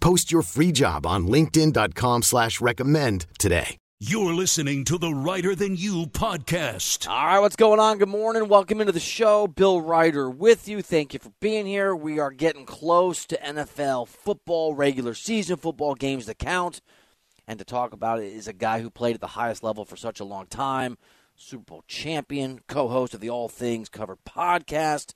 Post your free job on linkedin.com slash recommend today. You're listening to the Reiter Than You podcast. All right, what's going on? Good morning. Welcome into the show. Bill Reiter with you. Thank you for being here. We are getting close to NFL football, regular season football games that count. And to talk about it is a guy who played at the highest level for such a long time, Super Bowl champion, co host of the All Things Covered podcast,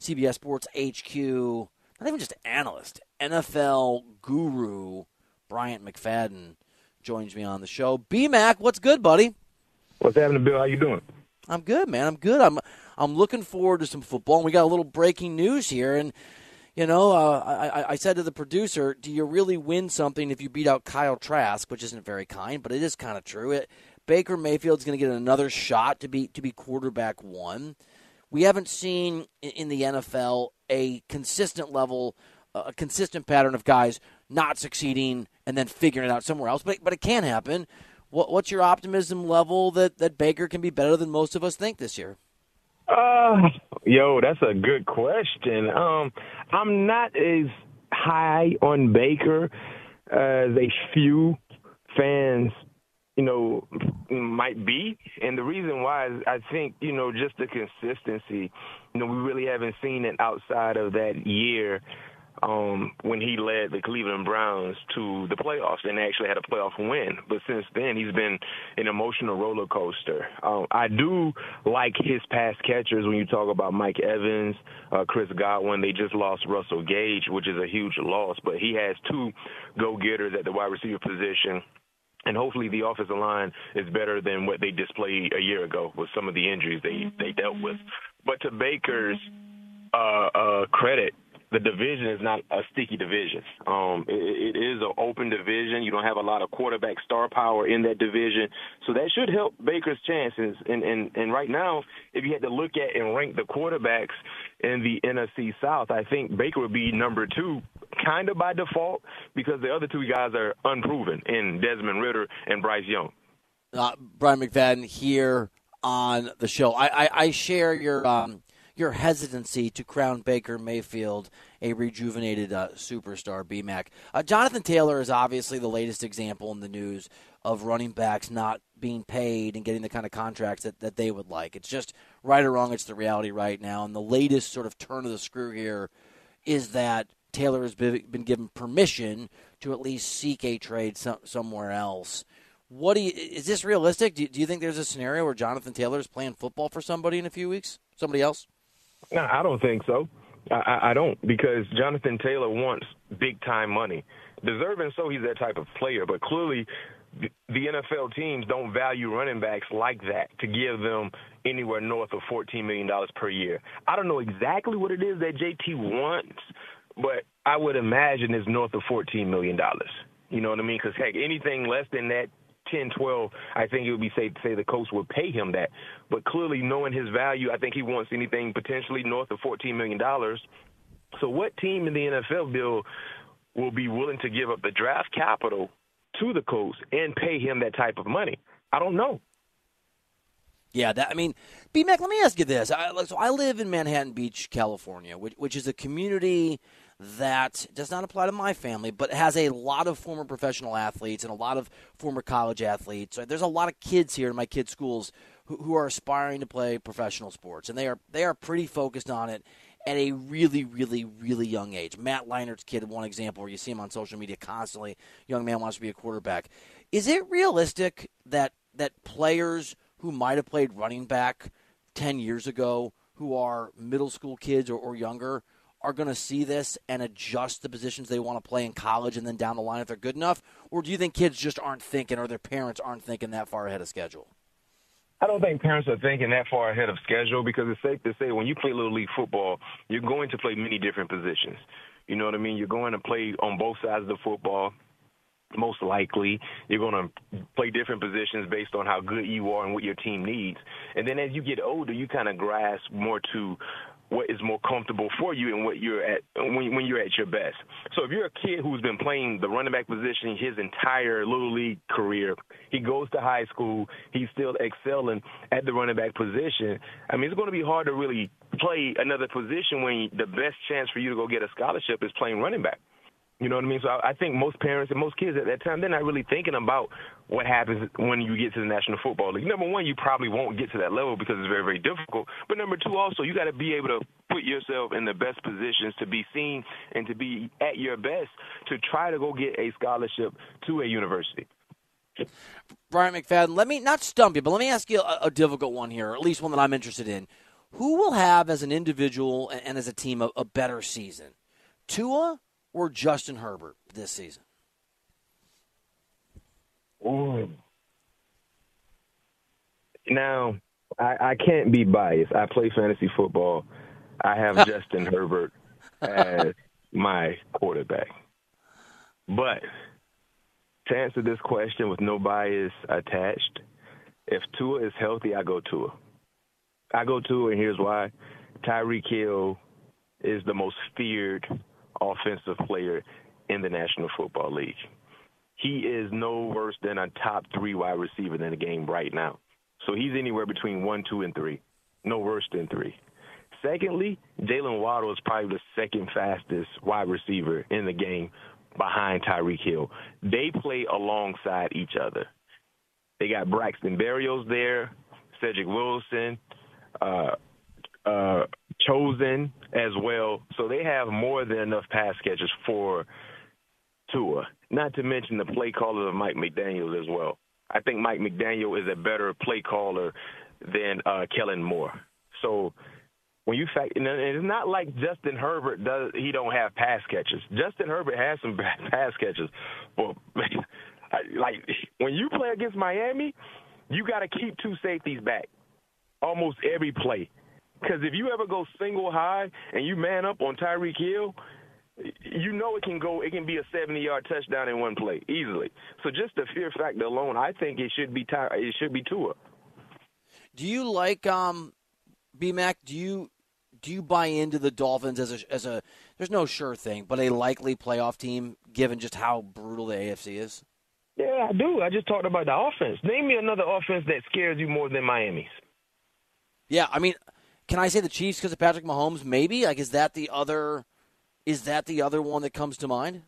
CBS Sports HQ, not even just analyst, NFL guru, Bryant McFadden joins me on the show. BMAC, what's good, buddy? What's happening, Bill? How you doing? I'm good, man. I'm good. I'm I'm looking forward to some football. And we got a little breaking news here, and you know, uh, I, I said to the producer, "Do you really win something if you beat out Kyle Trask?" Which isn't very kind, but it is kind of true. It, Baker Mayfield's going to get another shot to be to be quarterback one. We haven't seen in the NFL a consistent level, a consistent pattern of guys not succeeding and then figuring it out somewhere else. But but it can happen. What, what's your optimism level that that Baker can be better than most of us think this year? Uh, yo, that's a good question. Um, I'm not as high on Baker as a few fans, you know, might be. And the reason why is I think, you know, just the consistency. You know, we really haven't seen it outside of that year um, when he led the Cleveland Browns to the playoffs and actually had a playoff win. But since then, he's been an emotional roller coaster. Um, I do like his pass catchers when you talk about Mike Evans, uh, Chris Godwin. They just lost Russell Gage, which is a huge loss, but he has two go getters at the wide receiver position and hopefully the offensive line is better than what they displayed a year ago with some of the injuries they they dealt with. But to Baker's uh, uh, credit, the division is not a sticky division. Um, it, it is an open division. You don't have a lot of quarterback star power in that division, so that should help Baker's chances. And and and right now, if you had to look at and rank the quarterbacks in the NFC South, I think Baker would be number two, kind of by default, because the other two guys are unproven in Desmond Ridder and Bryce Young. Uh, Bryant McFadden here on the show. I, I, I share your um, your hesitancy to crown Baker Mayfield a rejuvenated uh, superstar, BMAC. Uh, Jonathan Taylor is obviously the latest example in the news of running backs not being paid and getting the kind of contracts that, that they would like. It's just right or wrong, it's the reality right now. And the latest sort of turn of the screw here is that Taylor has been, given permission to at least seek a trade some, somewhere else. What do you, is this realistic? Do you, do you think there's a scenario where Jonathan Taylor is playing football for somebody in a few weeks? Somebody else? No, I don't think so. I, I don't because Jonathan Taylor wants big time money. Deserving so, he's that type of player. But clearly, the NFL teams don't value running backs like that to give them anywhere north of $14 million per year. I don't know exactly what it is that JT wants, but I would imagine it's north of $14 million. You know what I mean? Because, heck, anything less than that 10, 12, I think it would be safe to say the Colts would pay him that. But clearly, knowing his value, I think he wants anything potentially north of $14 million. So, what team in the NFL, Bill, will be willing to give up the draft capital to the Colts and pay him that type of money? I don't know. Yeah, that I mean, B Mac. Let me ask you this. I, so I live in Manhattan Beach, California, which, which is a community that does not apply to my family, but has a lot of former professional athletes and a lot of former college athletes. So There's a lot of kids here in my kids' schools who, who are aspiring to play professional sports, and they are they are pretty focused on it at a really, really, really young age. Matt Leinart's kid, one example where you see him on social media constantly. Young man wants to be a quarterback. Is it realistic that that players who might have played running back 10 years ago who are middle school kids or, or younger are going to see this and adjust the positions they want to play in college and then down the line if they're good enough? Or do you think kids just aren't thinking or their parents aren't thinking that far ahead of schedule? I don't think parents are thinking that far ahead of schedule because it's safe to say when you play little league football, you're going to play many different positions. You know what I mean? You're going to play on both sides of the football. Most likely, you're going to play different positions based on how good you are and what your team needs. And then as you get older, you kind of grasp more to what is more comfortable for you and what you're at when, when you're at your best. So if you're a kid who's been playing the running back position his entire little league career, he goes to high school, he's still excelling at the running back position. I mean, it's going to be hard to really play another position when the best chance for you to go get a scholarship is playing running back. You know what I mean? So I, I think most parents and most kids at that time, they're not really thinking about what happens when you get to the National Football League. Number one, you probably won't get to that level because it's very, very difficult. But number two, also, you got to be able to put yourself in the best positions to be seen and to be at your best to try to go get a scholarship to a university. Bryant McFadden, let me not stump you, but let me ask you a, a difficult one here, or at least one that I'm interested in. Who will have, as an individual and, and as a team, a, a better season? Tua or Justin Herbert this season? Ooh. Now, I, I can't be biased. I play fantasy football. I have Justin Herbert as my quarterback. But to answer this question with no bias attached, if Tua is healthy, I go Tua. I go Tua, and here's why. Tyreek Hill is the most feared offensive player in the National Football League. He is no worse than a top three wide receiver in the game right now. So he's anywhere between one, two, and three. No worse than three. Secondly, Jaylen Waddle is probably the second fastest wide receiver in the game behind Tyreek Hill. They play alongside each other. They got Braxton Berrios there, Cedric Wilson, uh, uh, Chosen as well. So they have more than enough pass catchers for Tua. Not to mention the play caller of Mike McDaniel as well. I think Mike McDaniel is a better play caller than uh, Kellen Moore. So when you fact, and it's not like Justin Herbert does. He don't have pass catches. Justin Herbert has some pass catches, but like when you play against Miami, you got to keep two safeties back almost every play. Because if you ever go single high and you man up on Tyreek Hill, you know it can go. It can be a 70-yard touchdown in one play easily. So just the fear factor alone, I think it should be Ty, it should be Tua. Do you like um, BMAC? Do you do you buy into the Dolphins as a as a? There's no sure thing, but a likely playoff team given just how brutal the AFC is. Yeah, I do. I just talked about the offense. Name me another offense that scares you more than Miami's. Yeah, I mean, can I say the Chiefs because of Patrick Mahomes? Maybe. Like, is that the other? Is that the other one that comes to mind?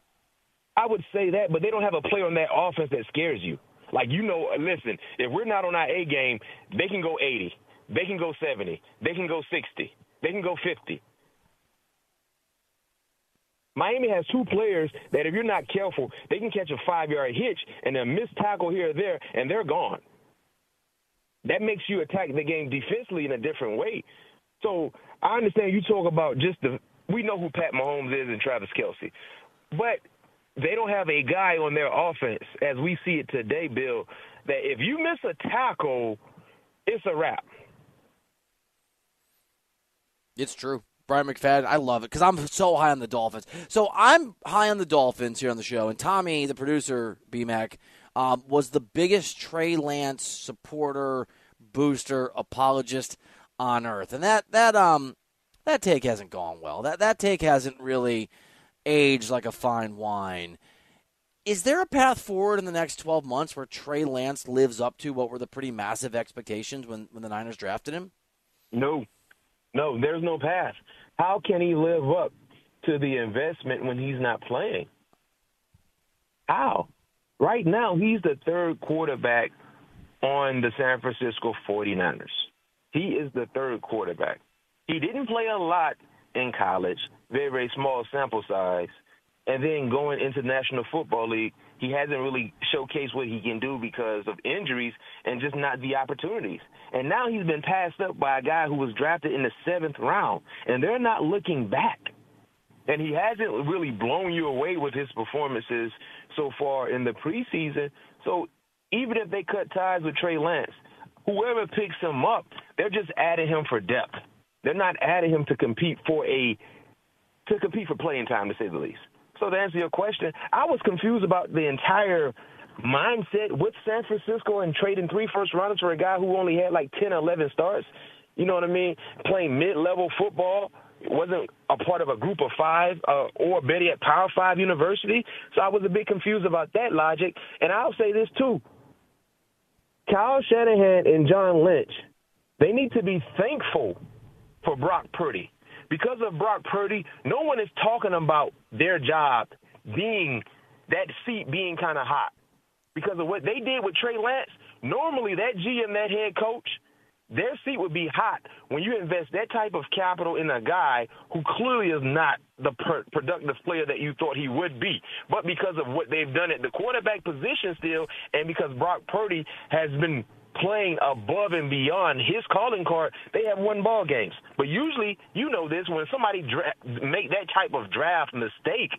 I would say that, but they don't have a player on that offense that scares you. Like you know, listen, if we're not on our A game, they can go 80, they can go 70, they can go 60, they can go 50. Miami has two players that, if you're not careful, they can catch a five-yard hitch and a missed tackle here or there, and they're gone. That makes you attack the game defensively in a different way. So I understand you talk about just the we know who Pat Mahomes is and Travis Kelce, but they don't have a guy on their offense as we see it today, Bill. That if you miss a tackle, it's a wrap. It's true. Bryant McFadden, I love it because I'm so high on the Dolphins. So I'm high on the Dolphins here on the show, and Tommy, the producer, BMAC, um, was the biggest Trey Lance supporter, booster, apologist on earth, and that that um that take hasn't gone well. That that take hasn't really aged like a fine wine. Is there a path forward in the next 12 months where Trey Lance lives up to what were the pretty massive expectations when, when the Niners drafted him? No. No, there's no path. How can he live up to the investment when he's not playing? How? Right now, he's the third quarterback on the San Francisco 49ers. He is the third quarterback. He didn't play a lot in college, very, very small sample size. And then going into National Football League, he hasn't really showcased what he can do because of injuries and just not the opportunities. And now he's been passed up by a guy who was drafted in the seventh round, and they're not looking back. And he hasn't really blown you away with his performances so far in the preseason. So even if they cut ties with Trey Lance, whoever picks him up, they're just adding him for depth. They're not adding him to compete for a to compete for playing time, to say the least. So to answer your question, I was confused about the entire mindset with San Francisco and trading three first rounders for a guy who only had like 10 or 11 starts. You know what I mean? Playing mid-level football wasn't a part of a group of five uh, or better at Power Five university. So I was a bit confused about that logic. And I'll say this too: Kyle Shanahan and John Lynch, they need to be thankful for Brock Purdy because of Brock Purdy, no one is talking about their job being that seat being kind of hot because of what they did with Trey Lance. Normally, that GM, that head coach, their seat would be hot when you invest that type of capital in a guy who clearly is not the per- productive player that you thought he would be. But because of what they've done at the quarterback position still, and because Brock Purdy has been playing above and beyond his calling card, they have won ball games. But usually, you know this, when somebody dra- make that type of draft mistake,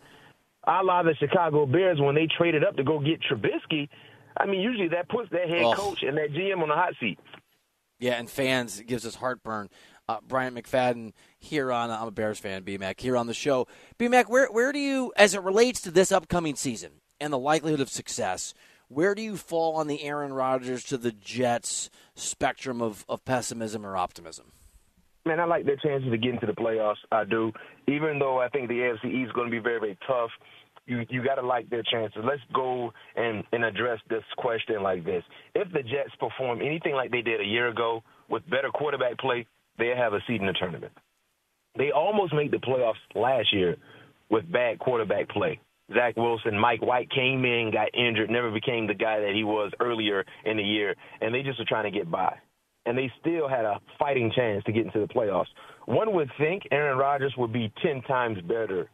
a la the Chicago Bears when they traded up to go get Trubisky, I mean, usually that puts that head Ugh. coach and that GM on the hot seat. Yeah, and fans it gives us heartburn. Uh, Bryant McFadden here on I'm a Bears fan, BMAC here on the show. BMAC, where where do you, as it relates to this upcoming season and the likelihood of success, where do you fall on the Aaron Rodgers to the Jets spectrum of, of pessimism or optimism? Man, I like their chances to get into the playoffs. I do. Even though I think the AFC East is going to be very, very tough, you you got to like their chances. Let's go and and address this question like this: If the Jets perform anything like they did a year ago with better quarterback play, they have a seat in the tournament. They almost made the playoffs last year with bad quarterback play. Zach Wilson, Mike White came in, got injured, never became the guy that he was earlier in the year, and they just were trying to get by. And they still had a fighting chance to get into the playoffs. One would think Aaron Rodgers would be 10 times better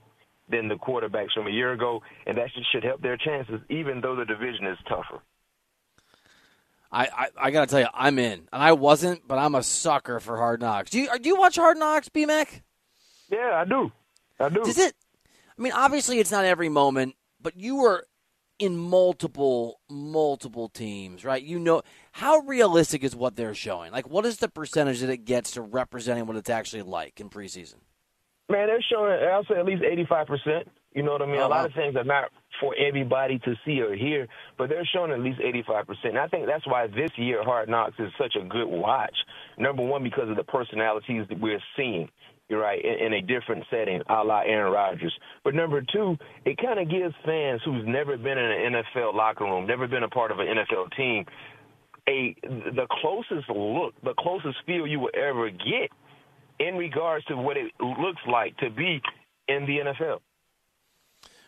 than the quarterbacks from a year ago, and that should- help their chances, even though the division is tougher. I, I, I got to tell you, I'm in. And I wasn't, but I'm a sucker for Hard Knocks. Do you, do you watch Hard Knocks, BMAC? Yeah, I do. I do. Does it? I mean, obviously, it's not every moment, but you were in multiple, multiple teams, right? You know, how realistic is what they're showing? Like, what is the percentage that it gets to representing what it's actually like in preseason? Man, they're showing, I'll say at least 85%. You know what I mean? Oh, a lot wow. of things are not for everybody to see or hear, but they're showing at least 85%. And I think that's why this year Hard Knocks is such a good watch. Number one, because of the personalities that we're seeing. You're right, in, in a different setting, a la Aaron Rodgers. But number two, it kind of gives fans who's never been in an NFL locker room, never been a part of an NFL team, a the closest look, the closest feel you will ever get in regards to what it looks like to be in the NFL.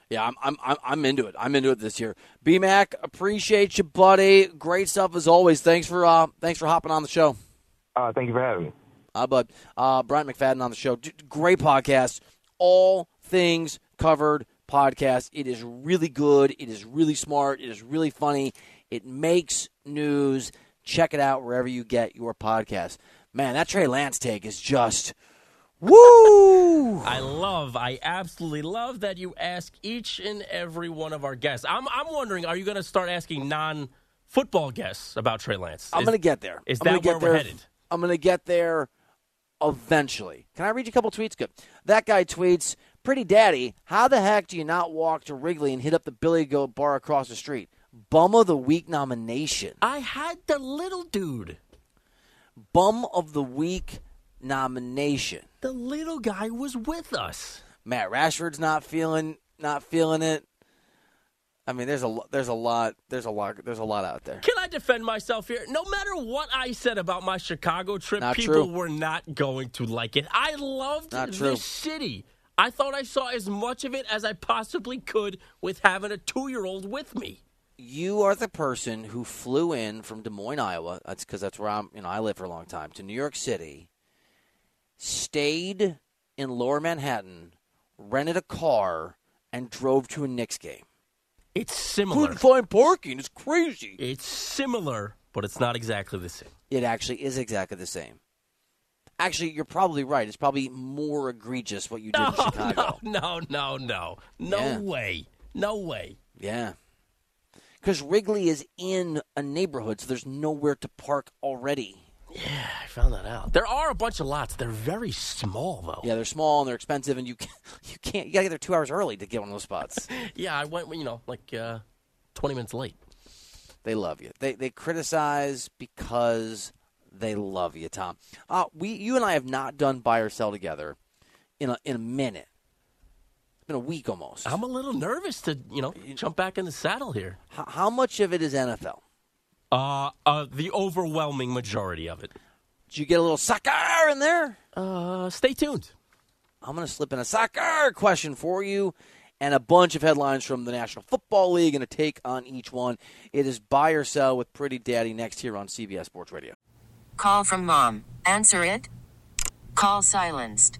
Yeah, I'm, I'm, I'm- into it. I'm into it this year. BMAC, appreciate you, buddy. Great stuff as always. Thanks for, uh, thanks for hopping on the show. Uh, thank you for having me. Uh, but uh, Bryant McFadden on the show. D- Great podcast. All things covered podcast. It is really good. It is really smart. It is really funny. It makes news. Check it out wherever you get your podcast. Man, that Trey Lance take is just woo. I love, I absolutely love that you ask each and every one of our guests. I'm, I'm wondering, are you going to start asking non football guests about Trey Lance? I'm going to get there. Is that get where we're there. headed? I'm going to get there eventually. Can I read you a couple tweets? Good. That guy tweets, Pretty Daddy, how the heck do you not walk to Wrigley and hit up the Billy Goat bar across the street? Bum of the Week nomination. I had the little dude. Bum of the Week nomination. The little guy was with us. Matt Rashford's not feeling not feeling it. I mean, there's a there's a lot there's a lot there's a lot out there. Can I defend myself here? No matter what I said about my Chicago trip, Not people true. were not going to like it. I loved this city. I thought I saw as much of it as I possibly could with having a two year old with me. You are the person who flew in from Des Moines, Iowa. That's because that's where I'm. You know, I lived for a long time to New York City. Stayed in Lower Manhattan, rented a car, and drove to a Knicks game. It's similar. Couldn't find parking. It's crazy. It's similar, but it's not exactly the same. It actually is exactly the same. Actually, you're probably right. It's probably more egregious what you did in Chicago. No, no, no, no. No Yeah. way. No way. Yeah. Because Wrigley is in a neighborhood, so there's nowhere to park already. Yeah, I found that out. There are a bunch of lots. They're very small, though. Yeah, they're small and they're expensive, and you can't, you can't you gotta get there two hours early to get one of those spots. Yeah, I went, you know, like uh, 20 minutes late. they love you. They they criticize because they love you, Tom. Uh, we you and I have not done buy or sell together in a in a minute. It's been a week almost. I'm a little nervous to, you know, jump back in the saddle here. How, how much of it is NFL? Uh, uh, the overwhelming majority of it. Did you get a little soccer in there? Uh, stay tuned. I'm going to slip in a soccer question for you and a bunch of headlines from the National Football League and a take on each one. It is buy or sell with Pretty Daddy next here on CBS Sports Radio. Call from mom. Answer it. Call silenced.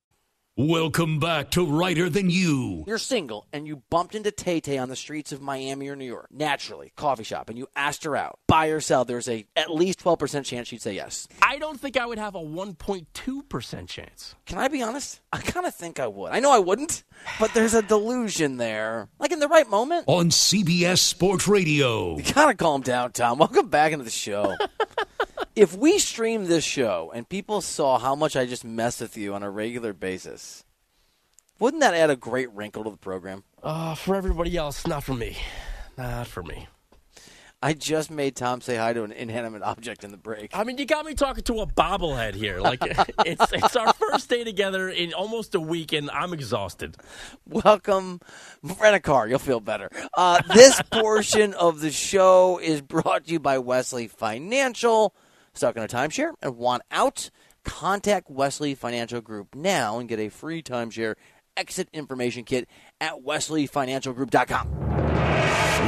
Welcome back to Reiter Than You. You're single and you bumped into Tay Tay on the streets of Miami or New York, naturally, coffee shop, and you asked her out. Buy or sell, there's a at least 12% chance she'd say yes. I don't think I would have a 1.2% chance. Can I be honest? I kind of think I would. I know I wouldn't, but there's a delusion there. Like in the right moment. On CBS Sports Radio. You gotta calm down, Tom. Welcome back into the show. if we stream this show and people saw how much I just mess with you on a regular basis, wouldn't that add a great wrinkle to the program? Uh, for everybody else, not for me. Not for me. I just made Tom say hi to an inanimate object in the break. I mean, you got me talking to a bobblehead here. Like it's it's our first day together in almost a week, and I'm exhausted. Welcome, rent a car. You'll feel better. Uh, this portion of the show is brought to you by Wesley Financial. Stuck in a timeshare and want out? Contact Wesley Financial Group now and get a free timeshare exit information kit at wesleyfinancialgroup.com.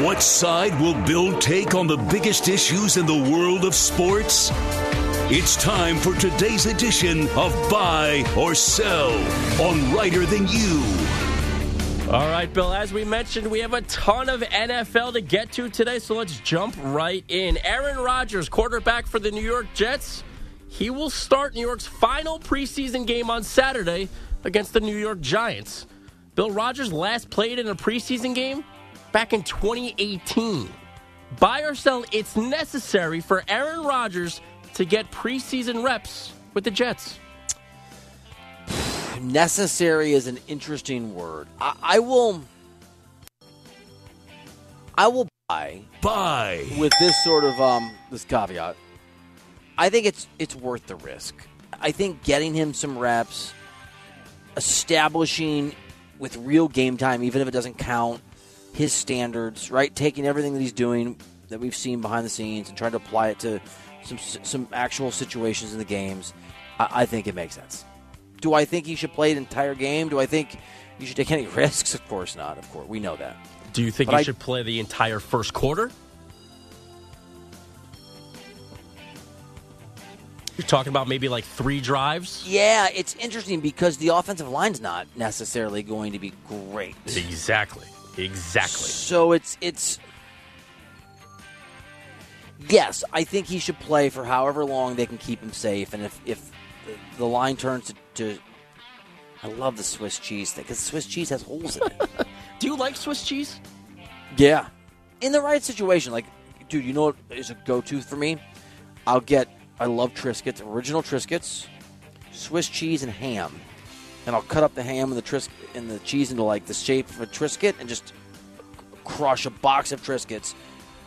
What side will Bill take on the biggest issues in the world of sports? It's time for today's edition of Buy or Sell on Reiter Than You. All right, Bill, as we mentioned, we have a ton of NFL to get to today, so let's jump right in. Aaron Rodgers, quarterback for the New York Jets, he will start New York's final preseason game on Saturday against the New York Giants. Bill Rodgers last played in a preseason game back in 2018. Buy or sell, it's necessary for Aaron Rodgers to get preseason reps with the Jets. Necessary is an interesting word. I, I will. I will buy Buy. with this sort of um this caveat. I think it's it's worth the risk. I think getting him some reps, establishing with real game time, even if it doesn't count, his standards, right? Taking everything that he's doing that we've seen behind the scenes and trying to apply it to some some actual situations in the games. I, I think it makes sense. Do I think he should play the entire game? Do I think you should take any risks? Of course not. Of course, we know that. Do you think But he I- should play the entire first quarter? You're talking about maybe like three drives? Yeah, it's interesting because the offensive line's not necessarily going to be great. Exactly. Exactly. So it's it's yes, I think he should play for however long they can keep him safe, and if if the line turns to, to I love the Swiss cheese thing because Swiss cheese has holes in it. Do you like Swiss cheese? yeah, in the right situation, like dude, you know what is a go-to for me? I'll get I love Triscuits, original Triscuits, Swiss cheese and ham, and I'll cut up the ham and the Tris and the cheese into like the shape of a Triscuit and just crush a box of Triscuits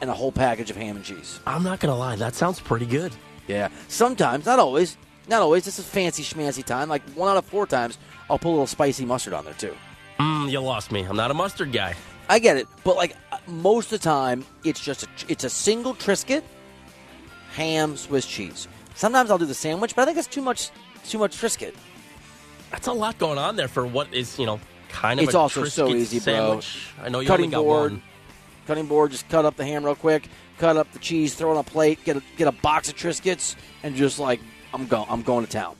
and a whole package of ham and cheese. I'm not going to lie. That sounds pretty good. Yeah. Sometimes, not always. Not always. This is fancy schmancy time. Like one out of four times, I'll put a little spicy mustard on there too. Mm, you lost me. I'm not a mustard guy. I get it, but like uh, most of the time, it's just a, it's a single Triscuit, ham, Swiss cheese. Sometimes I'll do the sandwich, but I think it's too much too much Triscuit. That's a lot going on there for what is, you know, kind of It's also so Triscuit easy, bro. sandwich. I know you Cutting only got board, one. cutting board. Just cut up the ham real quick. Cut up the cheese. Throw it on a plate. Get a, get a box of Triscuits, and just like I'm going. I'm going to town.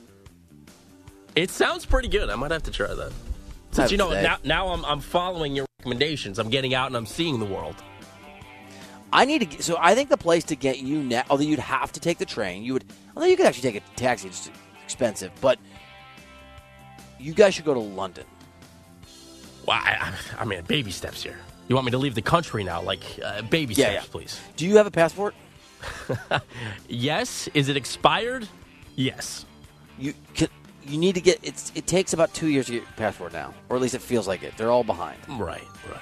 It sounds pretty good. I might have to try that. Since you know today. now, now I'm I'm following your recommendations. I'm getting out and I'm seeing the world. I need to. Get, so I think the place to get you now, although you'd have to take the train, you would. Although you could actually take a taxi, it's expensive, but you guys should go to London. Well, I, I I mean, baby steps here. You want me to leave the country now? Like uh, baby Yeah, steps, yeah. please. Do you have a passport? Yes. Is it expired? Yes. You can, you need to get. It's it takes about two years to get your passport now, or at least it feels like it. They're all behind. Right. Right.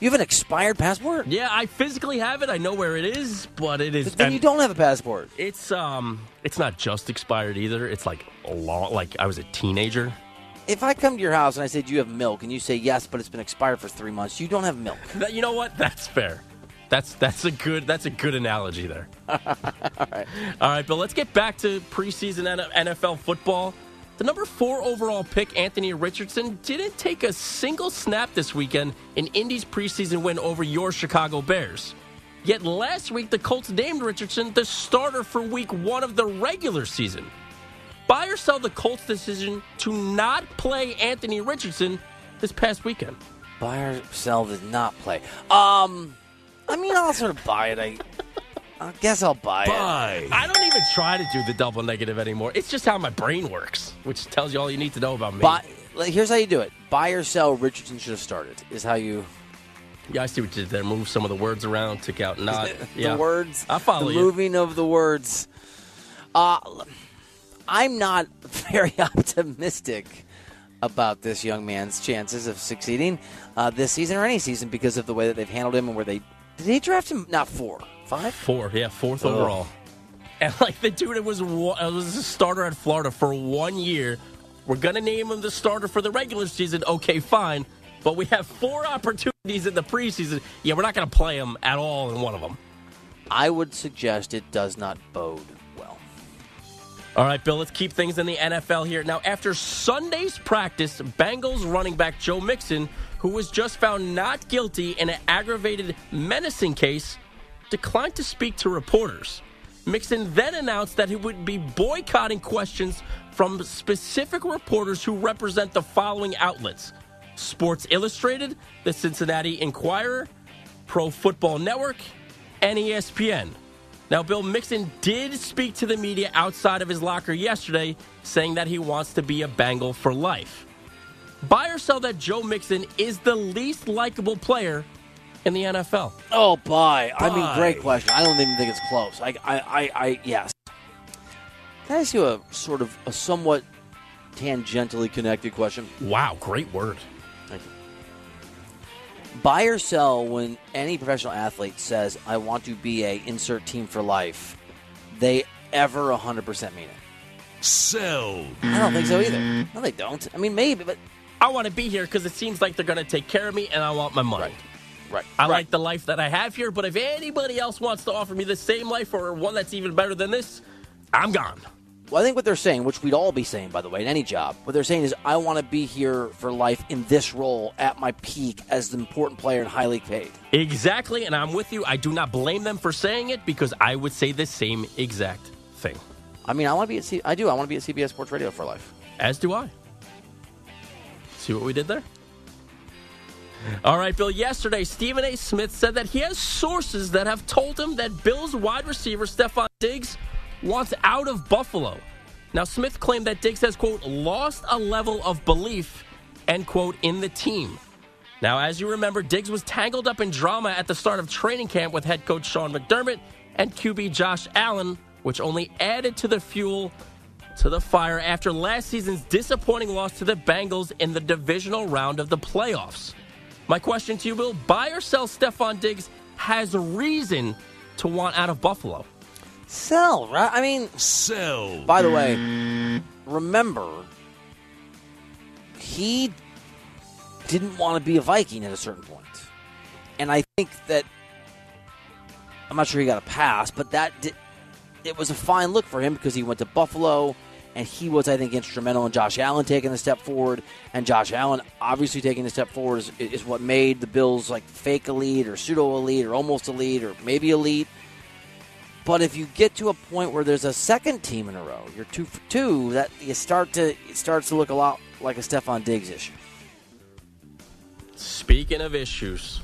You have an expired passport? Yeah, I physically have it. I know where it is, but it is. Then and you don't have a passport. It's um, it's not just expired either. It's like a long. Like I was a teenager. If I come to your house and I say, "Do you have milk?" and you say yes, but it's been expired for three months, you don't have milk. That- You know what? That's fair. That's that's a good that's a good analogy there. All right, all right, but let's get back to preseason NFL football. The number four overall pick, Anthony Richardson, didn't take a single snap this weekend in Indy's preseason win over your Chicago Bears. Yet last week, the Colts named Richardson the starter for Week One of the regular season. Buy or sell the Colts' decision to not play Anthony Richardson this past weekend. Buy or sell did not play. Um, I mean, I'll sort of buy it. I, I guess I'll buy it. I don't even try to do the double negative anymore. It's just how my brain works, which tells you all you need to know about me. Buy. like, Here's how you do it: buy or sell. Richardson should have started. Is how you yeah, I see what you did there. Move some of the words around, took out not. Yeah. the words. I follow the you. moving of the words. Uh, I'm not very optimistic about this young man's chances of succeeding uh, this season or any season because of the way that they've handled him and where they did they draft him not four five Four, yeah, fourth Ugh. overall. And like the dude, it was one- it was a starter at Florida for one year. We're gonna name him the starter for the regular season. Okay, fine, but we have four opportunities in the preseason. Yeah, we're not gonna play him at all in one of them. I would suggest it does not bode well. All right, Bill, let's keep things in the NFL here. Now, after Sunday's practice, Bengals running back Joe Mixon, who was just found not guilty in an aggravated menacing case, declined to speak to reporters. Mixon then announced that he would be boycotting questions from specific reporters who represent the following outlets Sports Illustrated, the Cincinnati Enquirer, Pro Football Network, and ESPN. Now, Bill Mixon did speak to the media outside of his locker yesterday, saying that he wants to be a Bengal for life. Buy or sell that Joe Mixon is the least likable player in the NFL. Oh, buy. I mean, great question. I don't even think it's close. I, I, I, I yes. Can I ask you a sort of a somewhat tangentially connected question? Wow, great word. buy or sell when any professional athlete says i want to be a insert team for life they ever 100% mean it Sell. i don't think so either no they don't i mean maybe but I want to be here because it seems like they're going to take care of me and I want my money. right Right. I right. like the life that I have here, but if anybody else wants to offer me the same life or one that's even better than this, I'm gone. Well, I think what they're saying, which we'd all be saying, by the way, in any job, what they're saying is, I want to be here for life in this role at my peak as an important player and highly paid. Exactly, and I'm with you. I do not blame them for saying it because I would say the same exact thing. I mean, I want to be at C- I do. I want to be at CBS Sports Radio for life. As do I. See what we did there? All right, Bill. Yesterday, Stephen A. Smith said that he has sources that have told him that Bills wide receiver Stefon Diggs wants out of Buffalo. Now, Smith claimed that Diggs has, quote, lost a level of belief, end quote, in the team. Now, as you remember, Diggs was tangled up in drama at the start of training camp with head coach Sean McDermott and QB Josh Allen, which only added to the fuel to the fire after last season's disappointing loss to the Bengals in the divisional round of the playoffs. My question to you, Bill, buy or sell Stefon Diggs has a reason to want out of Buffalo. Sell, right? I mean, Sell. by the way, remember, he didn't want to be a Viking at a certain point. And I think that, I'm not sure he got a pass, but that did, it was a fine look for him because he went to Buffalo and he was, I think, instrumental in Josh Allen taking a step forward. And Josh Allen, obviously, taking a step forward is, is what made the Bills like fake elite or pseudo elite or almost elite or maybe elite. But if you get to a point where there's a second team in a row, you're two for two. That you start to it starts to look a lot like a Stefon Diggs issue. Speaking of issues,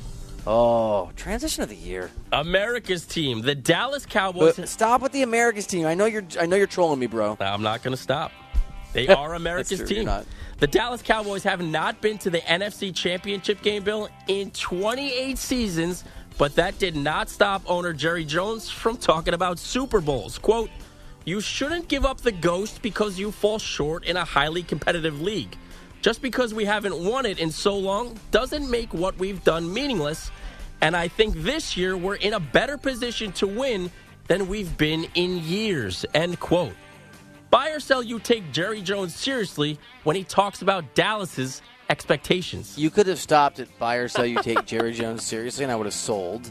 Oh, transition of the year. America's team, the Dallas Cowboys. But stop with the America's team. I know you're. I know you're trolling me, bro. I'm not going to stop. They are America's true, team. The Dallas Cowboys have not been to the NFC Championship game, Bill, in 28 seasons, but that did not stop owner Jerry Jones from talking about Super Bowls. Quote, You shouldn't give up the ghost because you fall short in a highly competitive league. Just because we haven't won it in so long doesn't make what we've done meaningless. And I think this year we're in a better position to win than we've been in years. End quote. Buy or sell, you take Jerry Jones seriously when he talks about Dallas's expectations. You could have stopped at buy or sell. You take Jerry Jones seriously, and I would have sold.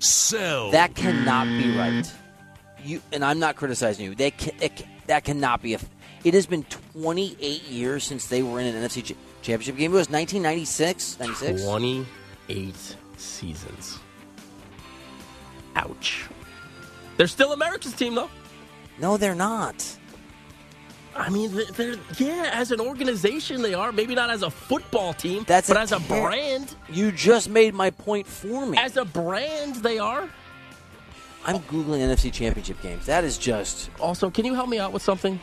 Sell. That cannot be right. You and I'm not criticizing you. They can, it, that cannot be. A, it has been 28 years since they were in an NFC ch- championship game. It was 1996, 96. 28 seasons. Ouch. They're still America's team, though. No, they're not. I mean, they're, yeah, as an organization, they are. Maybe not as a football team, That's but a as a ter- brand, You just made my point for me. as a brand, they are. I'm googling NFC championship games. That is just Also, can you help me out with something?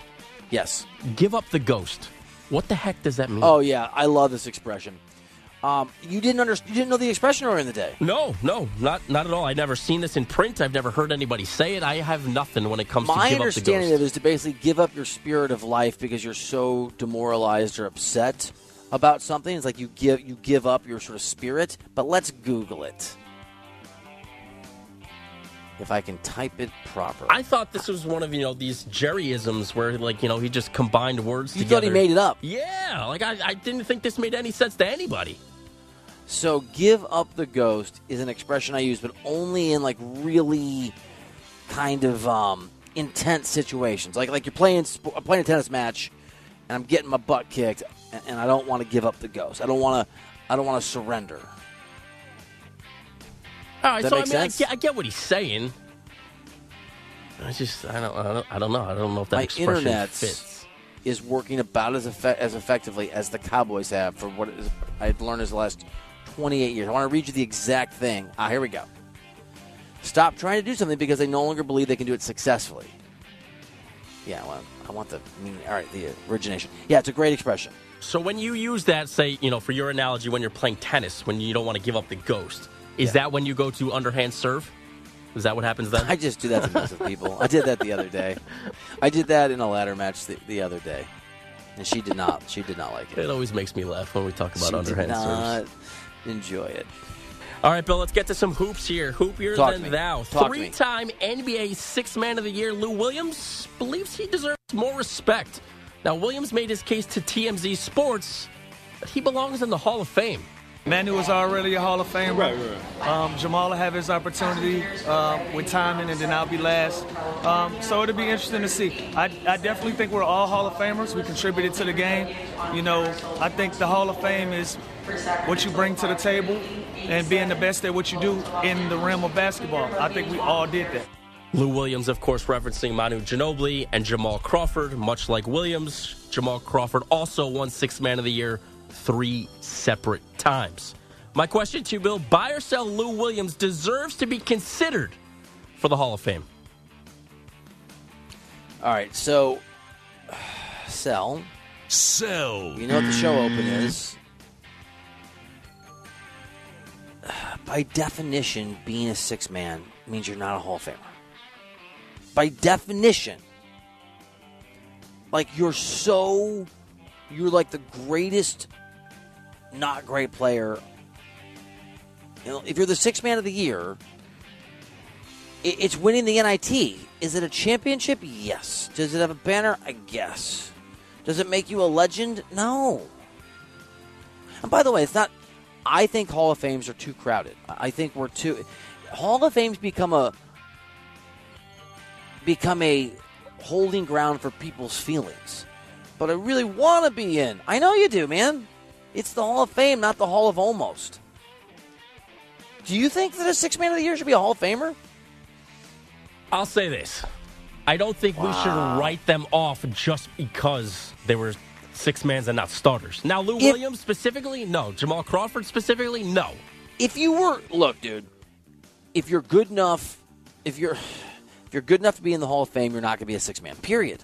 Yes. Give up the ghost. What the heck does that mean? Oh yeah, I love this expression. Um, you didn't understand. You didn't know the expression earlier in the day. No, no, not not at all. I've never seen this in print. I've never heard anybody say it. I have nothing when it comes My to give up the understanding of it is to basically give up your spirit of life because you're so demoralized or upset about something. It's like you give you give up your sort of spirit. But let's Google it. If I can type it properly. I thought this was one of you know these Jerryisms where like you know he just combined words you together. thought he made it up. Yeah, like I, I didn't think this made any sense to anybody. So give up the ghost is an expression I use, but only in like really kind of um, intense situations. Like like you're playing sp- playing a tennis match, and I'm getting my butt kicked, and, and I don't want to give up the ghost. I don't want to. I don't want to surrender. All right, That so I make mean, I get, I get what he's saying. I just I don't I don't, I don't know. I don't know if that My expression internet fits. is working about as effe- as effectively as the Cowboys have for what is, I've learned is the last 28 years. I want to read you the exact thing. Ah, here we go. Stop trying to do something because they no longer believe they can do it successfully. Yeah, well, I want the meaning. All right, the origination. Yeah, it's a great expression. So when you use that, say you know for your analogy, when you're playing tennis, when you don't want to give up the ghost, is that when you go to underhand serve? Is that what happens then? I just do that to mess with people. I did that the other day. I did that in a ladder match the, the other day, and she did not. She did not like it. it always makes me laugh when we talk about she underhand did serves. enjoy it. All right, Bill, let's get to some hoops here. Hoopier Talk than thou. Talk to me. Three time NBA Sixth Man of the Year, Lou Williams, believes he deserves more respect. Now, Williams made his case to TMZ Sports that he belongs in the Hall of Fame. Manu was already a Hall of Famer. Right, right. Um, Jamal will have his opportunity uh, with timing, and then I'll be last. Um, so it'll be interesting to see. I, I, definitely think we're all Hall of Famers. We contributed to the game. You know, I think the Hall of Fame is what you bring to the table and being the best at what you do in the realm of basketball. I think we all did that. Lou Williams, of course, referencing Manu Ginobili and Jamal Crawford. Much like Williams, Jamal Crawford also won Sixth Man of the Year three separate times. My question to you, Bill buy or sell Lou Williams deserves to be considered for the Hall of Fame? All right, so sell. Sell. You know what the show open is. By definition, being a six man means you're not a Hall of Famer. By definition. Like you're so you're like the greatest not great player. You know, if you're the sixth man of the year, it's winning the NIT. Is it a championship? Yes. Does it have a banner? I guess. Does it make you a legend? No. And by the way, it's not. I think Hall of Fames are too crowded. I think we're too. Hall of Fames become a become a holding ground for people's feelings. But I really want to be in. I know you do, man. It's the Hall of Fame, not the Hall of Almost. Do you think that a six man of the year should be a Hall of Famer? I'll say this. I don't think wow. we should write them off just because they were six mans and not starters. Now, Lou if, Williams specifically, no. Jamal Crawford specifically, no. If you were, look, dude, if you're good enough, if you're, if you're good enough to be in the Hall of Fame, you're not going to be a six man. Period.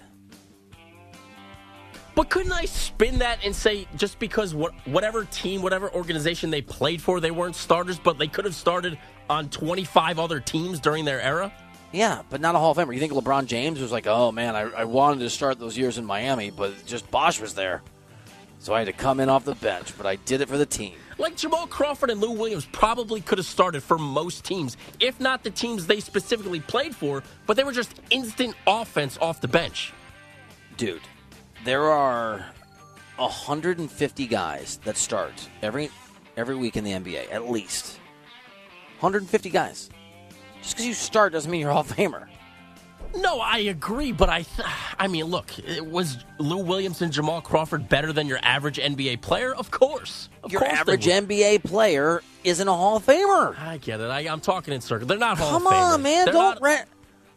But couldn't I spin that and say just because what, whatever team, whatever organization they played for, they weren't starters, but they could have started on 25 other teams during their era? Yeah, but not a Hall of Famer. You think LeBron James was like, oh man, I, I wanted to start those years in Miami, but just Bosh was there. So I had to come in off the bench, but I did it for the team. Like Jamal Crawford and Lou Williams probably could have started for most teams, if not the teams they specifically played for, but they were just instant offense off the bench. Dude, there are 150 guys that start every every week in the NBA, at least. 150 guys. Just because you start doesn't mean you're a Hall of Famer. No, I agree, but I, th- I mean, look, was Lou Williams and Jamal Crawford better than your average NBA player? Of course. Of your course average NBA player isn't a Hall of Famer. I get it. I, am talking in circles. They're not Hall Come of Famers. Come on, man. They're Don't not... rent.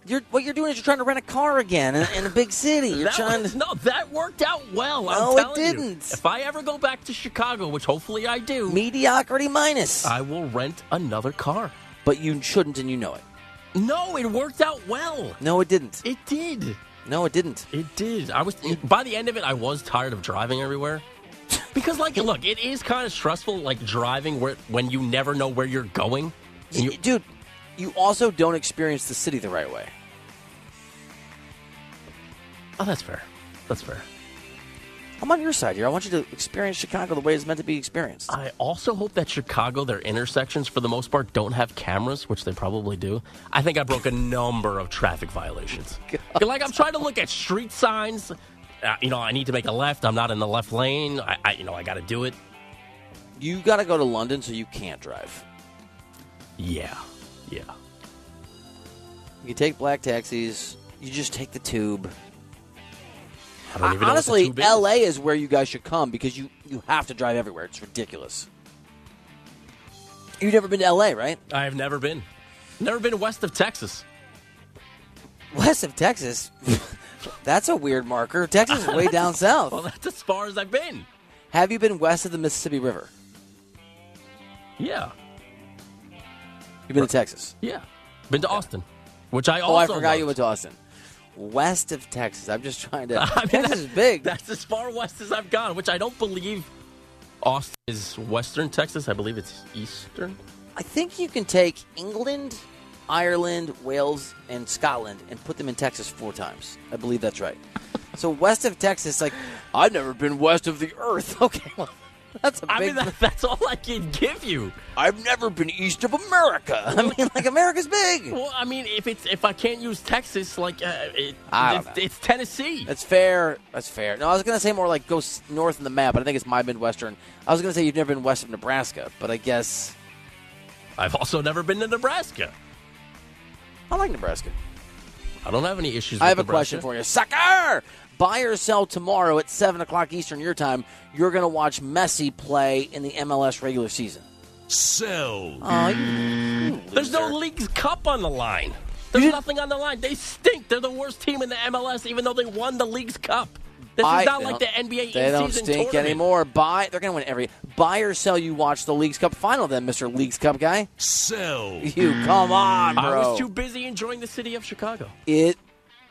You're, what you're doing is you're trying to rent a car again in, in a big city. You're trying was, to. No, that worked out well. No, it didn't. You. If I ever go back to Chicago, which hopefully I do, mediocrity minus, I will rent another car. But you shouldn't, and you know it. No, it worked out well. No, it didn't. It did. No, it didn't. It did. I was by the end of it, I was tired of driving everywhere. Because, like, look, it is kind of stressful, like driving where when you never know where you're going. You, Dude, you also don't experience the city the right way. Oh, that's fair. That's fair. I'm on your side here. I want you to experience Chicago the way it's meant to be experienced. I also hope that Chicago, their intersections, for the most part, don't have cameras, which they probably do. I think I broke a number of traffic violations. God. Like, I'm trying to look at street signs. Uh, you know, I need to make a left. I'm not in the left lane. I, I you know, I got to do it. You got to go to London, so you can't drive. Yeah, yeah. You take black taxis. You just take the tube. Honestly, LA is where you guys should come because you, you have to drive everywhere. It's ridiculous. You've never been to LA, right? I have never been. Never been west of Texas. West of Texas? that's a weird marker. Texas is way down south. Well, that's as far as I've been. Have you been west of the Mississippi River? Yeah. You've been to Texas? Yeah. Been to Austin, which I also. Oh, I forgot loved. you went to Austin west of Texas. I'm just trying to. I mean, Texas is big. That's as far west as I've gone, which I don't believe Austin is western Texas. I believe it's eastern. I think you can take England, Ireland, Wales, and Scotland and put them in Texas four times. I believe that's right. so west of Texas, like I've never been west of the earth. Okay, well, That's a I big. mean, that, that's all I can give you. I've never been east of America. I mean, like America's big. Well, I mean, if it's if I can't use Texas, like uh, it, I don't it's, know. it's Tennessee. That's fair. That's fair. No, I was going to say more like go s- north in the map, but I think it's my Midwestern. I was going to say you've never been west of Nebraska, but I guess I've also never been to Nebraska. I like Nebraska. I don't have any issues. I with have a Nebraska. question for you, sucker. Buy or sell tomorrow at seven o'clock Eastern your time. You're going to watch Messi play in the MLS regular season. Sell. Oh, you, There's no Leagues Cup on the line. There's nothing on the line. They stink. They're the worst team in the MLS, even though they won the Leagues Cup. This I- is not like the NBA They don't in-season stink tournament. anymore. Buy. They're going to win every. Buy or sell. You watch the Leagues Cup final, then, Mister Leagues Cup guy. Sell. You come on, bro. I was too busy enjoying the city of Chicago. It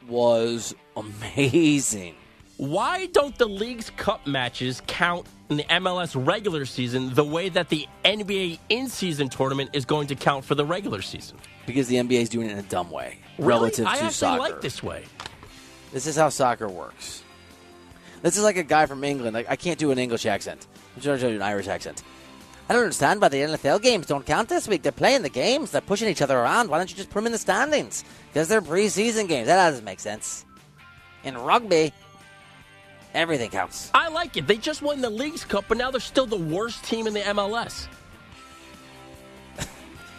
was amazing. Why don't the Leagues Cup matches count in the MLS regular season the way that the NBA in-season tournament is going to count for the regular season? Because the NBA is doing it in a dumb way Really? relative I to actually soccer. like this way. This is how soccer works. This is like a guy from England. Like I can't do an English accent. I'm trying to do an Irish accent. I don't understand why the NFL games don't count this week. They're playing the games. They're pushing each other around. Why don't you just put them in the standings? Because they're preseason games. That doesn't make sense. In rugby, everything counts. I like it. They just won the Leagues Cup, but now they're still the worst team in the MLS.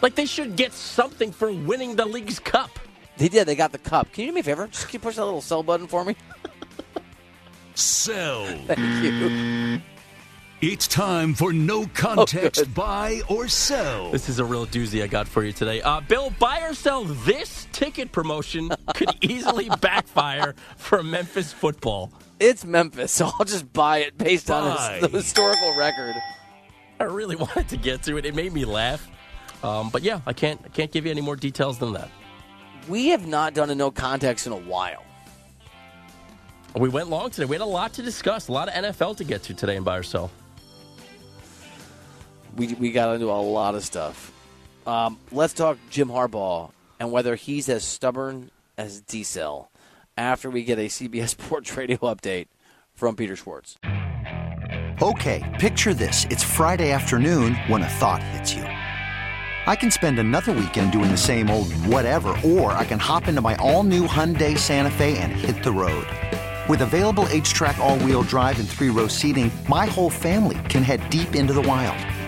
like they should get something for winning the Leagues Cup. They did. They got the cup. Can you do me a favor? Just keep pushing that little sell button for me. Sell. Thank you. It's time for no context buy or sell. This is a real doozy I got for you today. Uh, Bill, buy or sell this ticket promotion could easily backfire for Memphis football. It's Memphis, so I'll just buy it based on Buy. his, the historical record. I really wanted to get to it. It made me laugh. Um, but yeah, I can't I can't give you any more details than that. We have not done a no context in a while. We went long today. We had a lot to discuss, a lot of NFL to get to today in buy or sell. We, we got into a lot of stuff. Um, let's talk Jim Harbaugh and whether he's as stubborn as D-Cell after we get a CBS Sports Radio update from Peter Schwartz. Okay, picture this. It's Friday afternoon when a thought hits you. I can spend another weekend doing the same old whatever, or I can hop into my all new Hyundai Santa Fe and hit the road. With available HTRAC, all wheel drive, and three row seating, my whole family can head deep into the wild.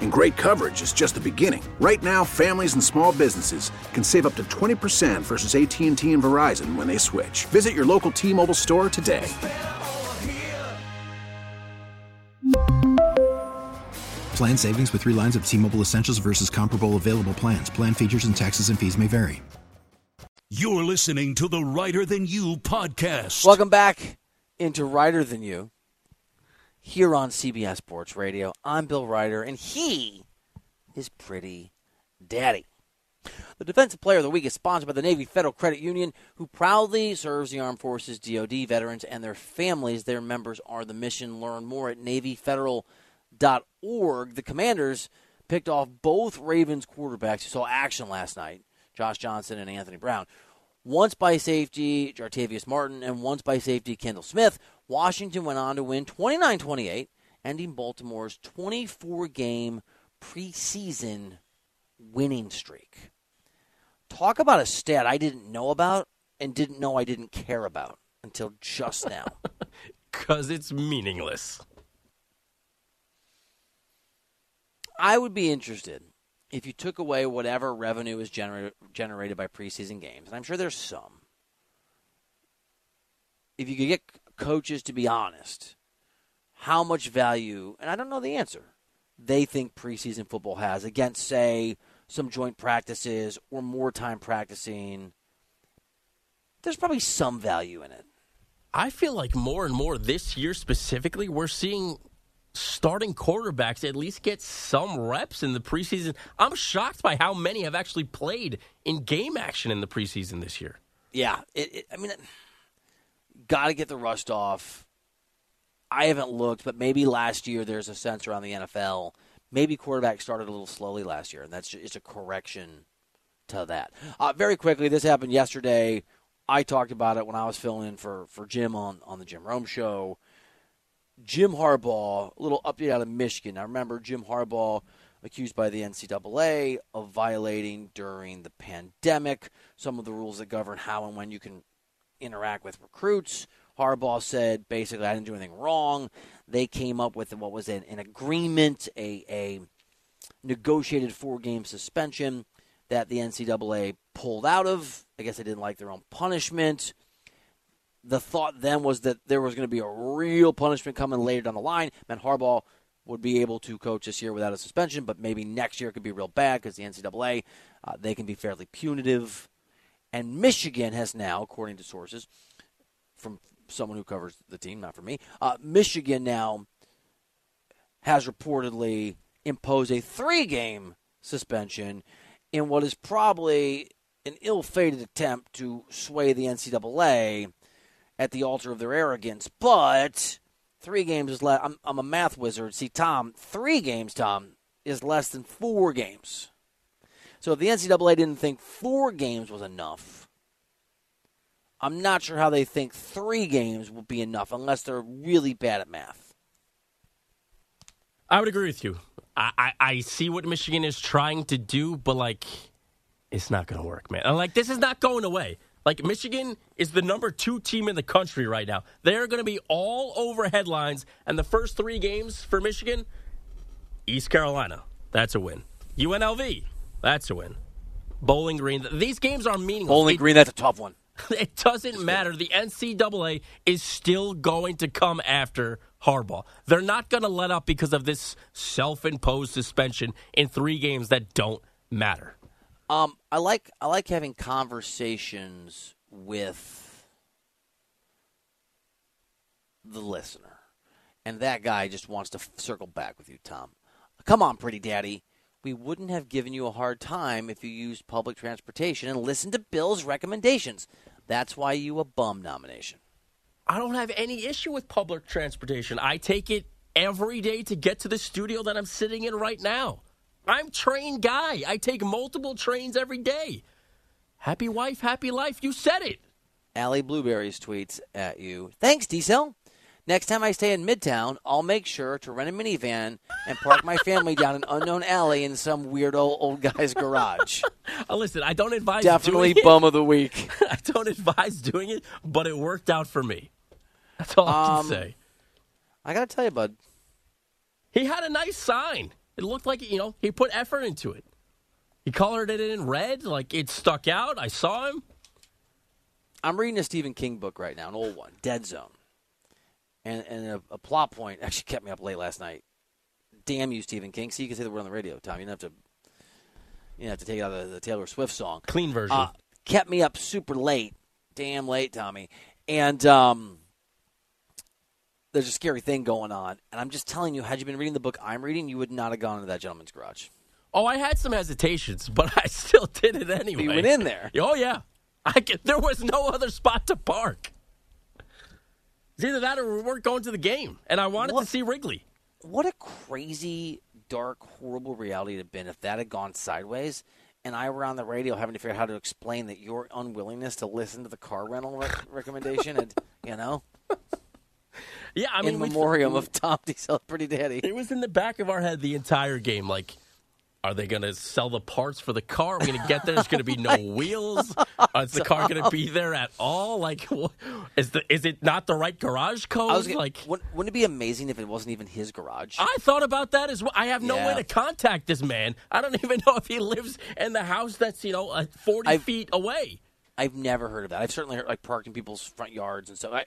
And great coverage is just the beginning. Right now, families and small businesses can save up to 20% versus AT&T and Verizon when they switch. Visit your local T-Mobile store today. Plan savings with three lines of T Mobile Essentials versus comparable available plans. Plan features and taxes and fees may vary. You're listening to the Reiter Than You podcast. Welcome back into Reiter Than You here on CBS Sports Radio. I'm Bill Reiter, and he is pretty daddy. The Defensive Player of the Week is sponsored by the Navy Federal Credit Union, who proudly serves the Armed Forces, DoD veterans, and their families. Their members are the mission. Learn more at NavyFederal.org. The Commanders picked off both Ravens quarterbacks who saw action last night, Josh Johnson and Anthony Brown. Once by safety, Jartavius Martin, and once by safety, Kendall Smith. Washington went on to win 29 28, ending Baltimore's 24 game preseason winning streak. Talk about a stat I didn't know about and didn't know I didn't care about until just now. Because it's meaningless. I would be interested if you took away whatever revenue is gener- generated by preseason games, and I'm sure there's some. If you could get coaches to be honest, how much value, and I don't know the answer, they think preseason football has against, say, some joint practices or more time practicing. There's probably some value in it. I feel like more and more this year specifically, we're seeing starting quarterbacks at least get some reps in the preseason. I'm shocked by how many have actually played in game action in the preseason this year. Yeah, it, it, I mean, got to get the rust off. I haven't looked, but maybe last year there's a sense around the NFL. Maybe quarterback started a little slowly last year, and that's just, it's a correction to that. Uh, very quickly, this happened yesterday. I talked about it when I was filling in for, for Jim on, on the Jim Rome show. Jim Harbaugh, a little update out of Michigan. Now, remember, Jim Harbaugh accused by the NCAA of violating during the pandemic some of the rules that govern how and when you can interact with recruits. Harbaugh said basically, I didn't do anything wrong. They came up with what was an, agreement, a, a negotiated four game suspension that the NCAA pulled out of. I guess they didn't like their own punishment. The thought then was that there was going to be a real punishment coming later down the line. Meant Harbaugh would be able to coach this year without a suspension, but maybe next year it could be real bad because the NCAA uh, they can be fairly punitive. And Michigan has now, according to sources from someone who covers the team, not from me, uh, Michigan now has reportedly imposed a three-game suspension in what is probably an ill-fated attempt to sway the NCAA at the altar of their arrogance. But three games is less. I'm, I'm a math wizard. See, Tom, three games, Tom, is less than four games. So if the NCAA didn't think four games was enough, I'm not sure how they think three games will be enough unless they're really bad at math. I would agree with you. I, I, I see what Michigan is trying to do, but like, it's not going to work, man. And like, this is not going away. Like, Michigan is the number two team in the country right now. They're going to be all over headlines. And the first three games for Michigan East Carolina, that's a win. UNLV, that's a win. Bowling Green, these games are meaningless. Bowling It- Green, that's a tough one. it doesn't matter. The NCAA is still going to come after Harbaugh. They're not going to let up because of this self imposed suspension in three games that don't matter. Um, I like I like having conversations with the listener, and that guy just wants to f- circle back with you, Tom. Come on, pretty daddy. We wouldn't have given you a hard time if you used public transportation and listened to Bill's recommendations. That's why you a bum nomination. I don't have any issue with public transportation. I take it every day to get to the studio that I'm sitting in right now. I'm train guy. I take multiple trains every day. Happy wife, happy life. You said it. Allie Blueberries tweets at you. Thanks, Diesel. Next time I stay in Midtown, I'll make sure to rent a minivan and park my family down an unknown alley in some weirdo old guy's garage. Uh, listen, I don't advise Definitely doing it. bum of the week. I don't advise doing it, but it worked out for me. That's all I Um, can say. I got to tell you, bud. He had a nice sign. It looked like, you know, he put effort into it. He colored it in red, like it stuck out. I saw him. I'm reading a Stephen King book right now, an old one, Dead Zone. And, and a, a plot point actually kept me up late last night. Damn you, Stephen King. See, you can say the word on the radio, Tom. You don't have to. You don't have to take it out of the, the Taylor Swift song. Clean version. Uh, kept me up super late, damn late, Tommy. And um, there's a scary thing going on. And I'm just telling you, had you been reading the book I'm reading, you would not have gone into that gentleman's garage. Oh, I had some hesitations, but I still did it anyway. You went in there. Oh yeah, I could, there was no other spot to park. It's either that or we weren't going to the game, and I wanted to see Wrigley. What a crazy, dark, horrible reality it had been if that had gone sideways. And I were on the radio having to figure out how to explain that your unwillingness to listen to the car rental rec- recommendation, and you know, Yeah, I mean, in we- memoriam of Tom Diesel, Pretty Daddy. It was in the back of our head the entire game. Like, are they going to sell the parts for the car? Are we going to get there? There's going to be no wheels. Is the car going to be there at all? Like, is the is it not the right garage code? I was gonna, like, wouldn't, it be amazing if it wasn't even his garage? I thought about that as well. I have no Yeah. way to contact this man. I don't even know if he lives in the house that's you know uh, 40 I've- feet away. I've never heard of that. I've certainly heard like parked in people's front yards and stuff. I,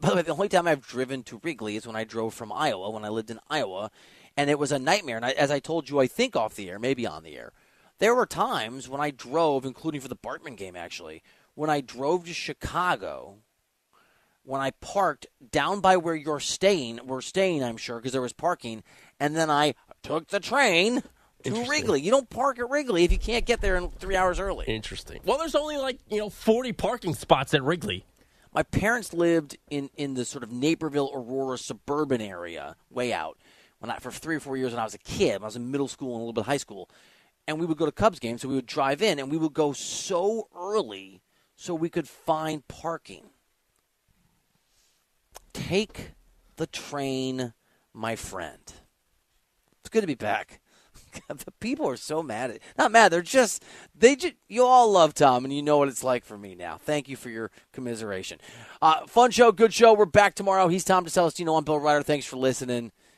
by the way, the only time I've driven to Wrigley is when I drove from Iowa when I lived in Iowa, and it was a nightmare. And I, as I told you, I think off the air, maybe on the air, there were times when I drove, including for the Bartman game actually, when I drove to Chicago. When I parked down by where you're staying, we're staying, I'm sure, because there was parking, and then I took the train to Wrigley. You don't park at Wrigley if you can't get there in three hours early. Interesting. Well, there's only like you know 40 parking spots at Wrigley. My parents lived in in the sort of Naperville, Aurora suburban area, way out. When I for three or four years when I was a kid, I was in middle school and a little bit of high school, and we would go to Cubs games. So we would drive in, and we would go so early so we could find parking. Take the train, my friend. It's good to be back. the people are so mad at not mad they're just they just you all love tom and you know what it's like for me now thank you for your commiseration uh, fun show good show we're back tomorrow he's tom DeCelestino. i'm bill reiter thanks for listening